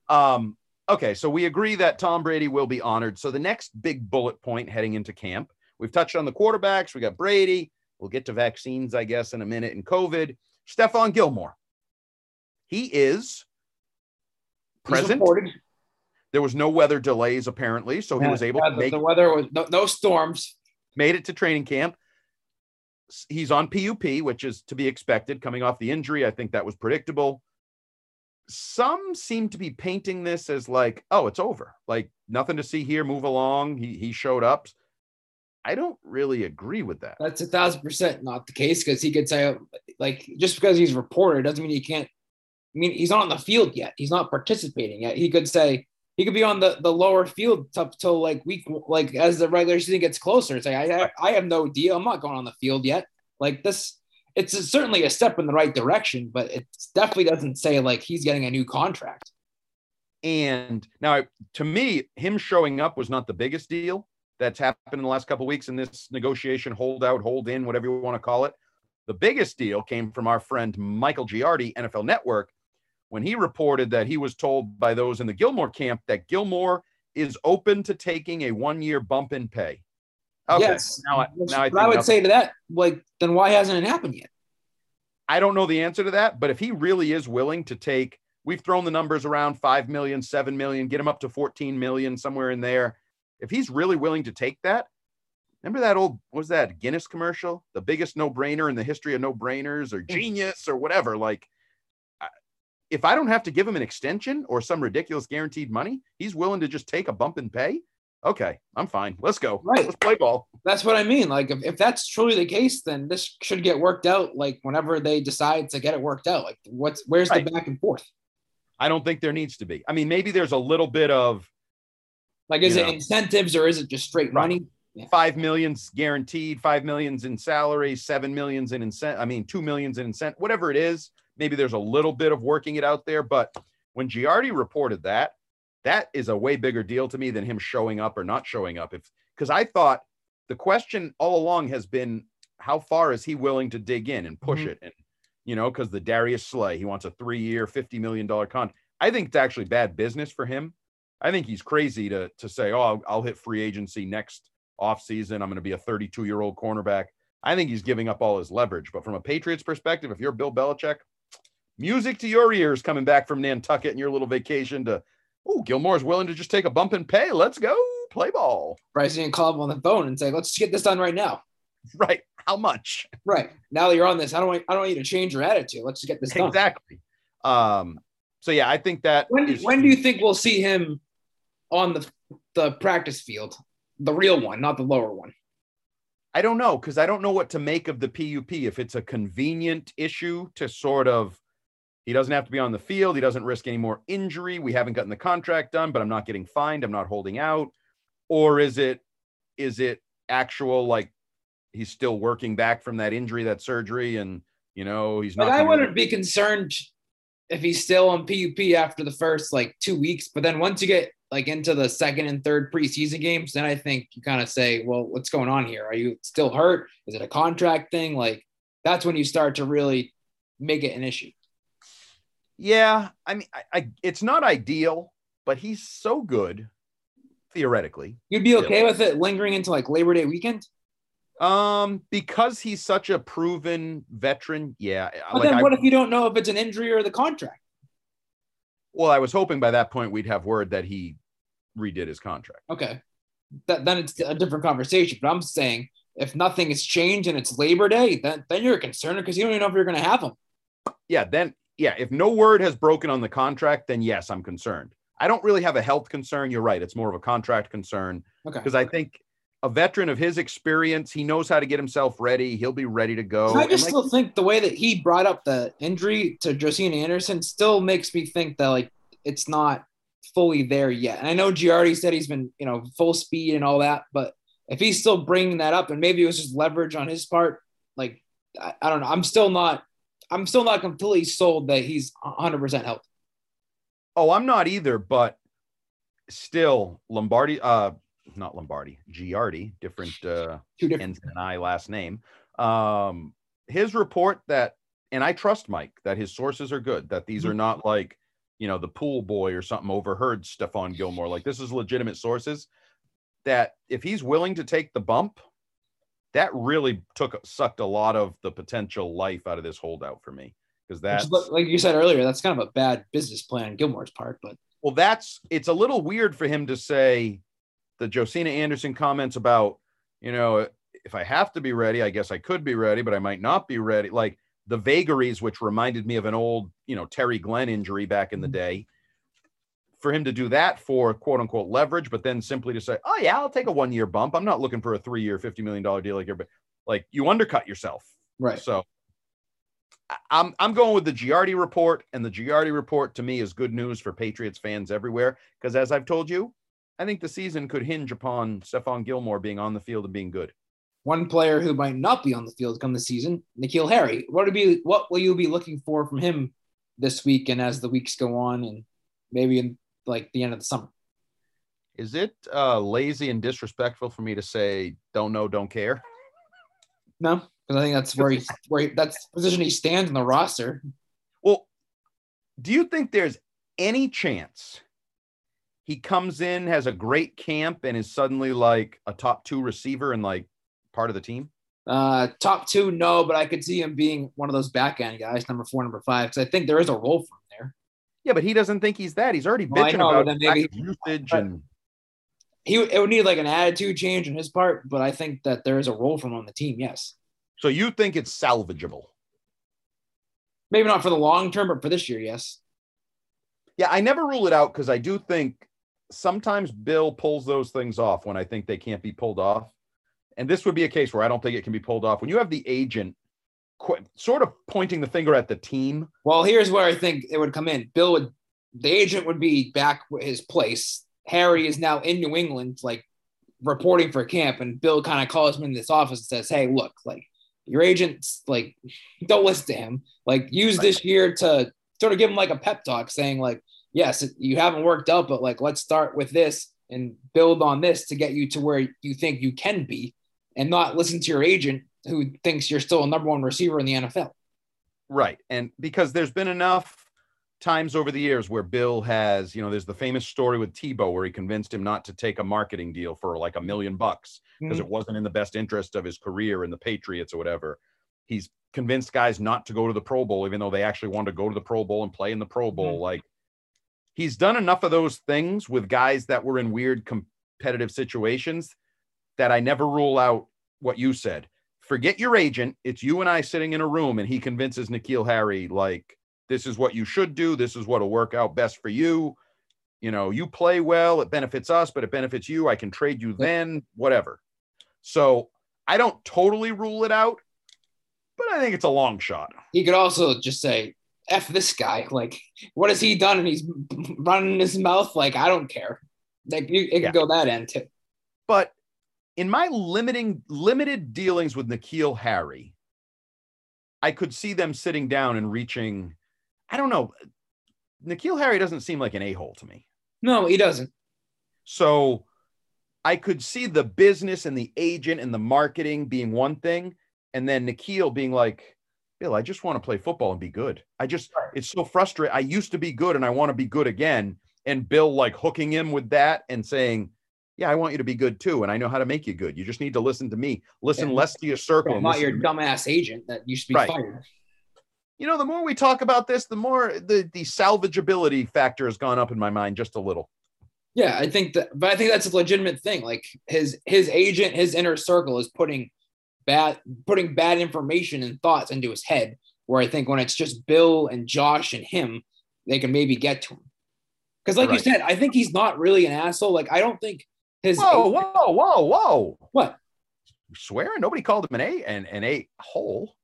um, okay, so we agree that Tom Brady will be honored. So the next big bullet point heading into camp, we've touched on the quarterbacks. We got Brady. We'll get to vaccines, I guess, in a minute. And COVID. Stephon Gilmore. He is present. There was no weather delays apparently, so he Yeah, was able yeah, to make the weather was no, no storms. made it to training camp. He's on PUP, which is to be expected coming off the injury. I think that was predictable. Some seem to be painting this as like, oh, it's over. Like nothing to see here, move along. He he showed up. I don't really agree with that. That's a thousand percent not the case because he could say, uh, like, just because he's reported doesn't mean he can't. I mean, he's not on the field yet. He's not participating yet. He could say he could be on the, the lower field up till like week, like as the regular season gets closer. Say, I, I I have no idea. I'm not going on the field yet. Like this, it's a- certainly a step in the right direction, but it definitely doesn't say like he's getting a new contract. And now, to me, him showing up was not the biggest deal that's happened in the last couple of weeks in this negotiation, hold out, hold in, whatever you want to call it. The biggest deal came from our friend Michael Giardi, NFL Network, when he reported that he was told by those in the Gilmore camp that Gilmore is open to taking a one-year bump in pay. Okay, Yes. now I, now I, think I would nothing- say to that, like, then why hasn't it happened yet? I don't know the answer to that, but if he really is willing to take, we've thrown the numbers around 5 million, 7 million, get him up to 14 million, somewhere in there. If he's really willing to take that, remember that old, what was that Guinness commercial? The biggest no brainer in the history of no brainers or mm. genius or whatever. Like, if I don't have to give him an extension or some ridiculous guaranteed money, he's willing to just take a bump in pay. Okay, I'm fine. Let's go. Right. Let's play ball. That's what I mean. Like, if, if that's truly the case, then this should get worked out. Like, whenever they decide to get it worked out, like, what's where's Right. the back and forth? I don't think there needs to be. I mean, maybe there's a little bit of Like, is You it know. incentives or is it just straight Right. money? five millions guaranteed, five millions in salary, seven millions in incent. I mean, two millions in incent, whatever it is. Maybe there's a little bit of working it out there. But when Giardi reported that, that is a way bigger deal to me than him showing up or not showing up. If because I thought the question all along has been how far is he willing to dig in and push Mhm. it? And you know, because the Darius Slay, he wants a three-year, $50 million con. I think it's actually bad business for him. I think he's crazy to to say, oh, I'll, I'll hit free agency next offseason. I'm going to be a 32 year old cornerback. I think he's giving up all his leverage. But from a Patriots perspective, if you're Bill Belichick, music to your ears coming back from Nantucket and your little vacation to, oh, Gilmore's willing to just take a bump and pay. Let's go play ball. Bryce didn't call him on the phone and say, let's get this done right now. Right. how much? Right. Now that you're on this, I don't want I don't want you to change your attitude. Let's just get this done. Exactly. Um, so yeah, I think that When is- when do you think we'll see him on the the practice field? The real one, not the lower one. I don't know because I don't know what to make of the PUP. If it's a convenient issue to sort of, he doesn't have to be on the field. He doesn't risk any more injury. We haven't gotten the contract done, but I'm not getting fined. I'm not holding out. Or is it, is it actual like he's still working back from that injury, that surgery, and you know he's not. Like I wouldn't be concerned if he's still on PUP after the first like two weeks, but then once you get like into the second and third preseason games, then I think you kind of say, well, what's going on here? Are you still hurt? Is it a contract thing? Like that's when you start to really make it an issue. Yeah, I mean, I, I it's not ideal, but he's so good theoretically. You'd be okay with it lingering into like Labor Day weekend? Um, because he's such a proven veteran. Yeah. But like then I- what if you don't know if it's an injury or the contract? well, I was hoping by that point we'd have word that he redid his contract. Okay. That, then it's a different conversation. But I'm saying if nothing has changed and it's Labor Day, then, then you're a concerned because you don't even know if you're going to have them. Yeah, then yeah, if no word has broken on the contract, then yes, I'm concerned. I don't really have a health concern. You're right. It's more of a contract concern Okay. because I think a veteran of his experience, he knows how to get himself ready. He'll be ready to go. I just like- still think the way that he brought up the injury to Josina Anderson still makes me think that like it's not fully there yet. And I know Giardi said he's been, you know, full speed and all that, but if he's still bringing that up and maybe it was just leverage on his part, like I, I don't know. I'm still not I'm still not completely sold that he's 100% healthy. Oh, I'm not either, but still Lombardi, uh, not Lombardi, Giardi, different uh Two different ends in an I last name. Um, his report that, and I trust Mike that his sources are good, that these Mm-hmm. are not like, you know, the pool boy or something overheard Stephon Gilmore. Like this is legitimate sources. That if he's willing to take the bump, that really took sucked a lot of the potential life out of this holdout for me. Because that's like you said earlier, that's kind of a bad business plan on Gilmore's part, but well, that's it's a little weird for him to say the Josina Anderson comments about, you know, if I have to be ready, I guess I could be ready, but I might not be ready. Like the vagaries, which reminded me of an old, you know, Terry Glenn injury back in the mm-hmm. day. For him to do that for quote unquote leverage, but then simply to say, oh, yeah, I'll take a one year bump. I'm not looking for a three year, $50 million deal like you're, but like you undercut yourself. right. So I'm I'm going with the Giardi report, and the Giardi report to me is good news for Patriots fans everywhere. Because as I've told you, I think the season could hinge upon Stephon Gilmore being on the field and being good. One player who might not be on the field come the season, N'Keal Harry. What would be what will you be looking for from him this week and as the weeks go on and maybe in like the end of the summer? Is it uh, lazy and disrespectful for me to say don't know, don't care? No, because I think that's where he where he, that's the position he stands in the roster. Well, do you think there's any chance he comes in, has a great camp, and is suddenly like a top two receiver and like part of the team? Uh, top two, no, but I could see him being one of those back end guys, number four, number five, because I think there is a role for him there. Yeah, but he doesn't think he's that. He's already Well, I bitching know, about maybe- usage and He it would need like an attitude change on his part, but I think that there is a role for him on the team. Yes, so you think it's salvageable. maybe not for the long term, but for this year, yes. Yeah, I never rule it out because I do think sometimes Bill pulls those things off when I think they can't be pulled off. And this would be a case where I don't think it can be pulled off. When you have the agent qu- sort of pointing the finger at the team, Well, here's where I think it would come in. Bill would, the agent would be back his place. Harry is now in New England, like reporting for camp, and Bill kind of calls him in this office and says, "Hey, look, like your agent's like, don't listen to him. Like, use this year to sort of give him like a pep talk, saying like, yes, you haven't worked out, but like, let's start with this and build on this to get you to where you think you can be, and not listen to your agent who thinks you're still a number one receiver in the NFL." right? And because there's been enough times over the years where Bill has, you know, there's the famous story with Tebow where he convinced him not to take a marketing deal for like a million bucks because Mhm. it wasn't in the best interest of his career in the Patriots or whatever. He's convinced guys not to go to the Pro Bowl, even though they actually want to go to the Pro Bowl and play in the Pro Bowl. Like he's done enough of those things with guys that were in weird competitive situations that I never rule out what you said. forget your agent. It's you and I sitting in a room, and he convinces N'Keal Harry, like, this is what you should do. This is what'll work out best for you. You know, you play well, it benefits us, but it benefits you. I can trade you then, whatever. So I don't totally rule it out, but I think it's a long shot. He could also just say, F this guy. Like, what has he done? And he's running his mouth. Like, I don't care. Like, you, it could Yeah. go that end too. But in my limiting limited dealings with N'Keal Harry, I could see them sitting down and reaching. I don't know. N'Keal Harry doesn't seem like an a-hole to me. No, he doesn't. So I could see the business and the agent and the marketing being one thing, and then N'Keal being like, Bill, I just want to play football and be good. I just, it's so frustrating. I used to be good and I want to be good again. And Bill like hooking him with that and saying, Yeah, I want you to be good too. And I know how to make you good. You just need to listen to me. Listen Yeah. less to your circle. And not your dumbass agent that used to be Right. fired. You know, the more we talk about this, the more the, the salvageability factor has gone up in my mind just a little. Yeah, I think that, but I think that's a legitimate thing. Like his his agent, his inner circle is putting bad putting bad information and thoughts into his head. Where I think when it's just Bill and Josh and him, they can maybe get to him. Because, like Right. you said, I think he's not really an asshole. Like I don't think his Whoa, whoa, whoa, whoa. what You swear? Nobody called him an A and an A hole.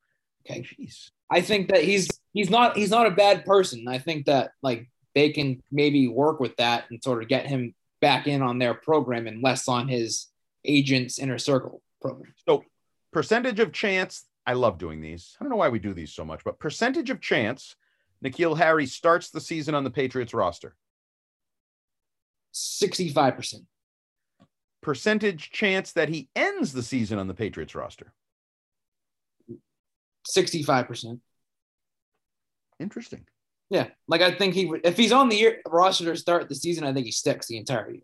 Okay. Jeez. I think that he's he's not he's not a bad person. I think that like they can maybe work with that and sort of get him back in on their program and less on his agent's inner circle program. So percentage of chance. I love doing these. I don't know why we do these so much, but percentage of chance N'Keal Harry starts the season on the Patriots roster. Sixty-five percent. Percentage chance that he ends the season on the Patriots roster. 65%. Interesting. Yeah. Like I think he would if he's on the year roster to start the season, I think he sticks the entire year.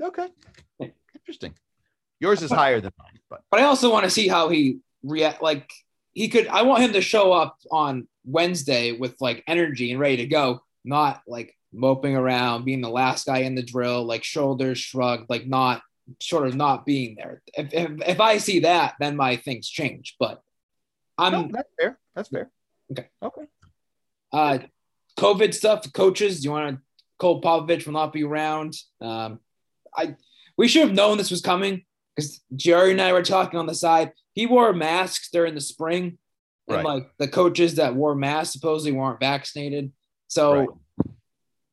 Okay. Yeah. Interesting. Yours is higher than mine, but But I also want to see how he react like he could I want him to show up on Wednesday with like energy and ready to go, not like moping around, being the last guy in the drill, like shoulders shrugged, like not sort of not being there. If if, if I see that, then my things change. But I'm no, that's fair. That's fair. Okay. Okay. Uh, COVID stuff, coaches. Do You want to? Cole Popovich will not be around. Um, I we should have known this was coming because Jerry and I were talking on the side. He wore masks during the spring, and Right. like the coaches that wore masks supposedly weren't vaccinated. So Right.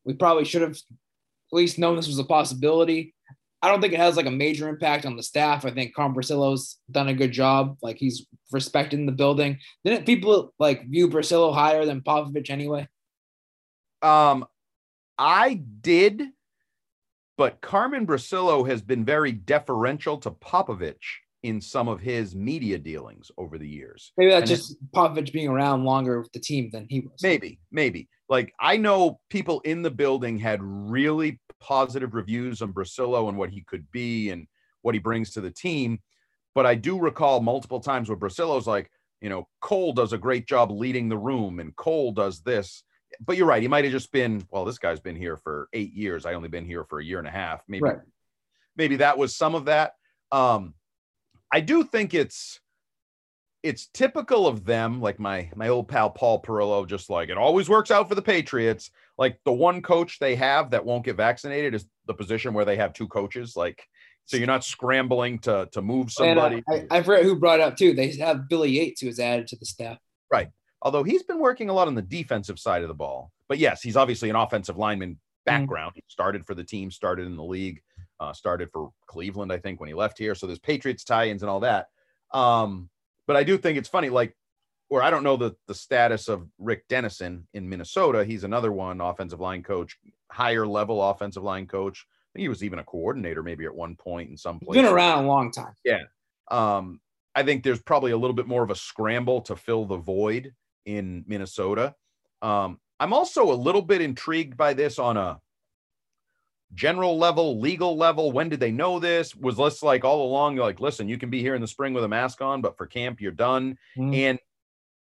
We probably should have at least known this was a possibility. I don't think it has like a major impact on the staff. I think Carm Bricillo's done a good job. Like he's respecting the building. Didn't people like view Bricillo higher than Popovich anyway? Um, I did, but Carmen Bricillo has been very deferential to Popovich in some of his media dealings over the years. Maybe that's And just Popovich being around longer with the team than he was. Maybe, maybe. Like I know people in the building had really positive reviews on Bricillo and what he could be and what he brings to the team. But I do recall multiple times where Bricillo's like, you know, Cole does a great job leading the room and Cole does this. But you're right. He might have just been, well, this guy's been here for eight years. I only been here for a year and a half. Maybe, Right. maybe that was some of that. Um, I do think it's it's typical of them, like my my old pal Paul Perillo, just like it always works out for the Patriots. Like the one coach they have that won't get vaccinated is the position where they have two coaches. Like, so you're not scrambling to to move And, uh, somebody. I, I forget who brought it up too. They have Billy Yates who was added to the staff. Right. Although he's been working a lot on the defensive side of the ball. But yes, he's obviously an offensive lineman background. He started for the team, started in the league, uh, started for Cleveland, I think, when he left here. So there's Patriots tie-ins and all that. Um, but I do think it's funny, like, or I don't know the the status of Rick Dennison in Minnesota. He's another one, offensive line coach, higher level offensive line coach. I think he was even a coordinator maybe at one point in some place. been around a long time. Yeah. Um, I think there's probably a little bit more of a scramble to fill the void in Minnesota. Um, I'm also a little bit intrigued by this on a general level, legal level. When did they know this? Was this like all along, like, listen, you can be here in the spring with a mask on, but for camp, you're done. Mm. And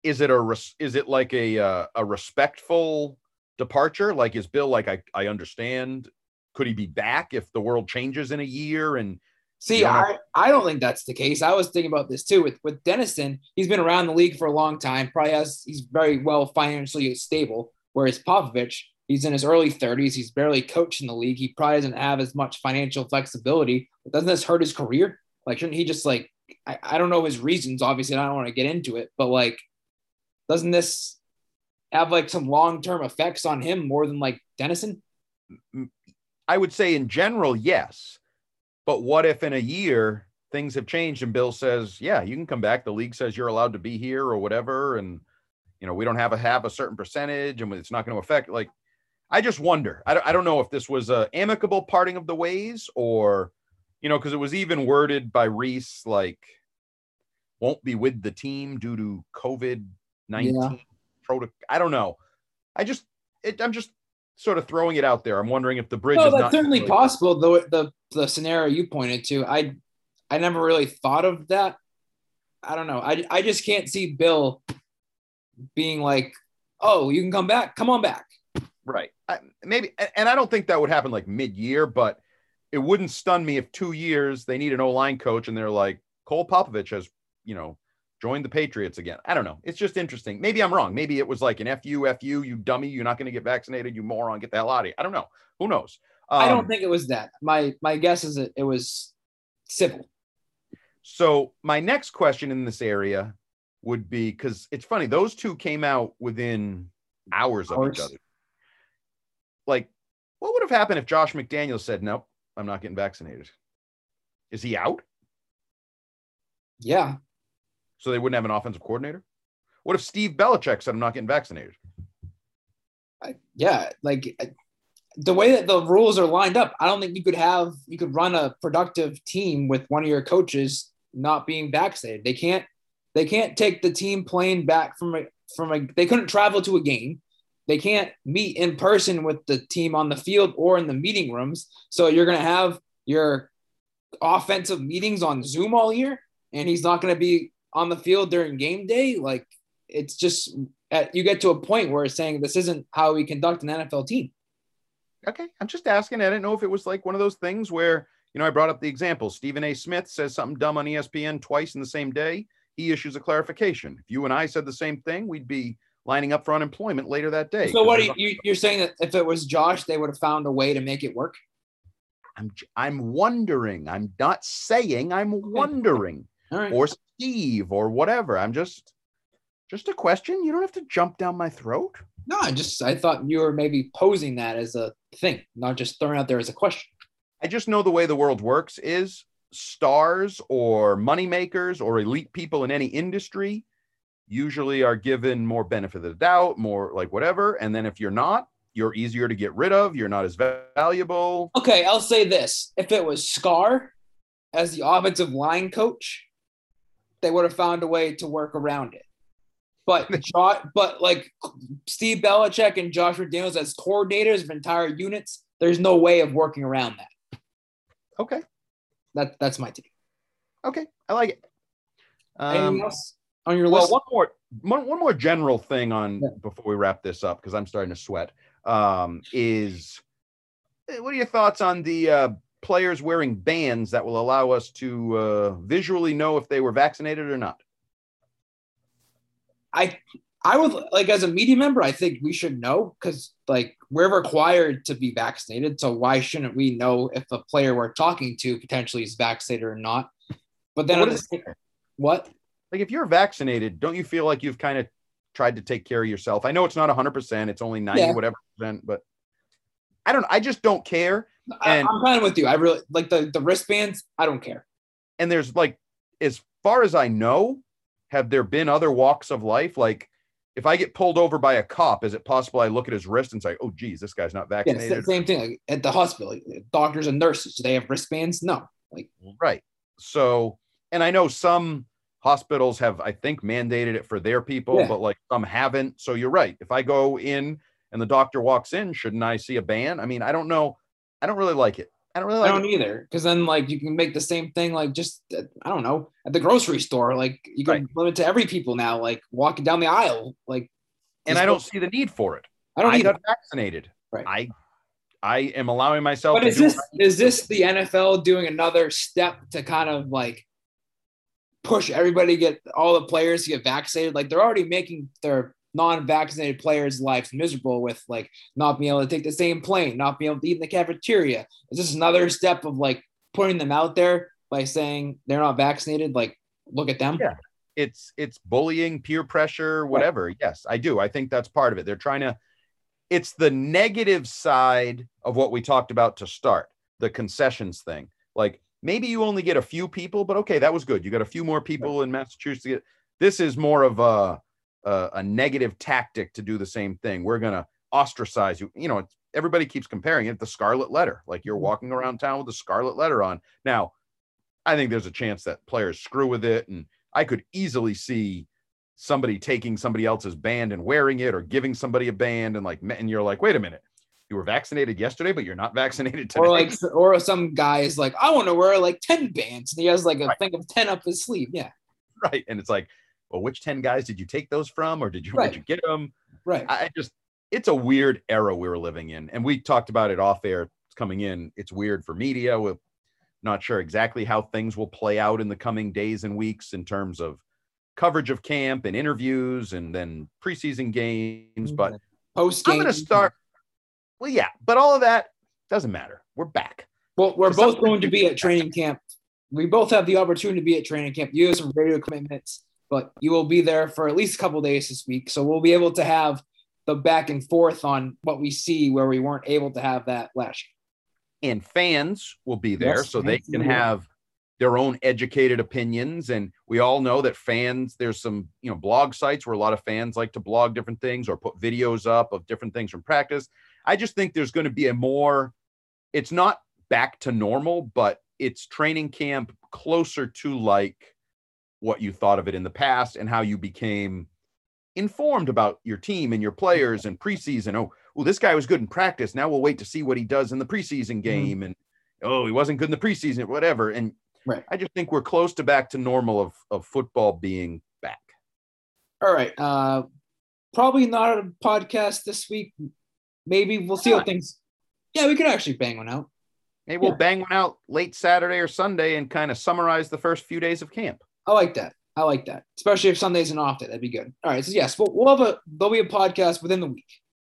is it a res- is it like a uh, a respectful departure? Like, is Bill like I I understand? Could he be back if the world changes in a year? And See, You don't I, I don't think that's the case. I was thinking about this too with with Dennison. He's been around the league for a long time. Probably has he's very well financially stable. Whereas Popovich, he's in his early 30s. He's barely coached in the league. He probably doesn't have as much financial flexibility. But doesn't this hurt his career? Like, shouldn't he just like I, I don't know his reasons, obviously, I don't want to get into it, but like, doesn't this have like some long-term effects on him more than like Dennison? I would say in general, yes. But what if in a year things have changed and Bill says, yeah, you can come back. The league says you're allowed to be here or whatever. And, you know, we don't have a have a certain percentage and it's not going to affect like, I just wonder. I don't, I don't know if this was a amicable parting of the ways or, you know, because it was even worded by Reiss like won't be with the team due to COVID 19 Yeah. protocol. I don't know. I just, it, I'm just sort of throwing it out there. I'm wondering if the bridge No, is that's certainly really- possible. Though the the scenario you pointed to, I I never really thought of that. I don't know. I I just can't see Bill being like, "Oh, you can come back. Come on back." Right. I, maybe, and I don't think that would happen like mid year, but it wouldn't stun me if two years they need an O line coach and they're like, Cole Popovich has, you know, joined the Patriots again. I don't know. It's just interesting. Maybe I'm wrong. Maybe it was like an FU, FU, you dummy, you're not going to get vaccinated, you moron, get the hell out of here. I don't know. Who knows? I don't Um, think it was that. My my guess is that it was civil. So my next question in this area would be because it's funny, those two came out within hours of each other. Like, what would have happened if Josh McDaniel said, Nope, I'm not getting vaccinated? Is he out? Yeah. So they wouldn't have an offensive coordinator? What if Steve Belichick said, I'm not getting vaccinated? I, yeah, like I- the way that the rules are lined up, I don't think you could have you could run a productive team with one of your coaches not being vaccinated. They can't they can't take the team plane back from a from a they couldn't travel to a game. They can't meet in person with the team on the field or in the meeting rooms. So you're going to have your offensive meetings on Zoom all year and he's not going to be on the field during game day like it's just you get to a point where it's saying this isn't how we conduct an NFL team. Okay. I'm just asking. I didn't know if it was like one of those things where, you know, I brought up the example. Stephen A. Smith says something dumb on ESPN twice in the same day. He issues a clarification. If you and I said the same thing, we'd be lining up for unemployment later that day. So what are you, you you're saying that if it was Josh, they would have found a way to make it work? I'm I'm wondering. I'm not saying. I'm wondering. Right. Or Steve or whatever. I'm just just a question. You don't have to jump down my throat. no, I just I thought you were maybe posing that as a thing, not just throwing out there as a question. I just know the way the world works is stars or money makers or elite people in any industry usually are given more benefit of the doubt, more like whatever. And then if you're not, you're easier to get rid of. You're not as valuable. Okay, I'll say this: if it was Scar as the offensive line coach, they would have found a way to work around it. But jo- but like Steve Belichick and Josh McDaniels as coordinators of entire units, there's no way of working around that. Okay. That that's my take. Okay. I like it. Anything Um, else on your well, list? one more, one, one more general thing on Yeah. before we wrap this up because I'm starting to sweat. Um, is eh, what are your thoughts on the uh, players wearing bands that will allow us to uh, visually know if they were vaccinated or not? I I would like as a media member, I think we should know because like we're required to be vaccinated. So why shouldn't we know if a player we're talking to potentially is vaccinated or not? But then What the- what? Like, if you're vaccinated, don't you feel like you've kind of tried to take care of yourself? I know it's not 100%, it's only 90 Yeah. whatever percent, but I don't, I just don't care. I, And- I'm kind of with you. I really like the the wristbands. I don't care. And there's like, as far as I know, have there been other walks of life? Like, if I get pulled over by a cop, is it possible I look at his wrist and say, oh, geez, this guy's not Yeah, it's the vaccinated? same thing like at the hospital. like, doctors and nurses, do they have wristbands? No. Like Right. So, and I know some hospitals have, I think, mandated it for their people, Yeah. but like some haven't. So you're right. If I go in and the doctor walks in, shouldn't I see a ban? I mean, I don't know. I don't really like it. I don't really I like don't it. either. Because then like you can make the same thing like just I don't know at the grocery store. Like you can Right. limit to every people now. Like walking down the aisle. Like And I don't see the need for it. I don't I got vaccinated. Right. I I am allowing myself. But is this is this the NFL doing another step to kind of like push everybody to get all the players to get vaccinated? Like they're already making their non-vaccinated players' lives miserable with like not being able to take the same plane, not being able to eat in the cafeteria. Is this another step of like putting them out there by saying they're not vaccinated? Like, look at them. Yeah. it's it's bullying, peer pressure, whatever. Yes, I do. I think that's part of it. They're trying to. It's the negative side of what we talked about to start the concessions thing. Like maybe you only get a few people, but okay, that was good. You got a few more people in Massachusetts. This is more of a a, a negative tactic to do the same thing. We're gonna ostracize you. You know, it's, everybody keeps comparing it the scarlet letter. Like you're mm-hmm. walking around town with the scarlet letter on. Now, I think there's a chance that players screw with it, and I could easily see somebody taking somebody else's band and wearing it, or giving somebody a band, and like, and you're like, wait a minute, you were vaccinated yesterday, but you're not vaccinated today. Or like, or some guy is like, I want to wear like ten bands, and he has like a Right. thing of ten up his sleeve. Yeah, right? And it's like, well, which ten guys did you take those from, or did you Right. did you get them? right. I I just, it's a weird era we were living in, and we talked about it off air coming in. It's weird for media. We're not sure exactly how things will play out in the coming days and weeks in terms of coverage of camp and interviews, and then preseason games. But mm-hmm. Post I'm going to start. Well, yeah, but all of that doesn't matter. We're back. Well, we're both going to be at training camp. We both have the opportunity to be at training camp. You have some radio commitments, but you will be there for at least a couple days this week. So we'll be able to have the back and forth on what we see where we weren't able to have that last year. and fans will be there Yes, so they can have their own educated opinions and we all know that fans there's some you know blog sites where a lot of fans like to blog different things or put videos up of different things from practice i just think there's going to be a more it's not back to normal but it's training camp closer to like what you thought of it in the past and how you became informed about your team and your players and preseason oh well, this guy was good in practice. Now we'll wait to see what he does in the preseason game. And oh, he wasn't good in the preseason, whatever. And Right. I just think we're close to back to normal of of football being back. All right. Uh, probably not a podcast this week. Maybe we'll see how things. Yeah, we could actually bang one out. Maybe we'll Yeah. bang one out late Saturday or Sunday and kind of summarize the first few days of camp. I like that. I like that, especially if Sunday's an off day. That'd be good. All right. So yes, we'll, we'll have a there'll be a podcast within the week.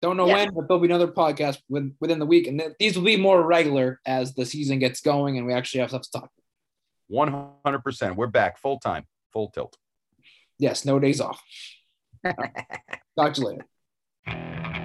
Don't know Yeah. when, but there'll be another podcast with, within the week, and th- these will be more regular as the season gets going, and we actually have stuff to talk. One hundred percent. We're back full time, full tilt. Yes, no days off. Right. Talk to you later.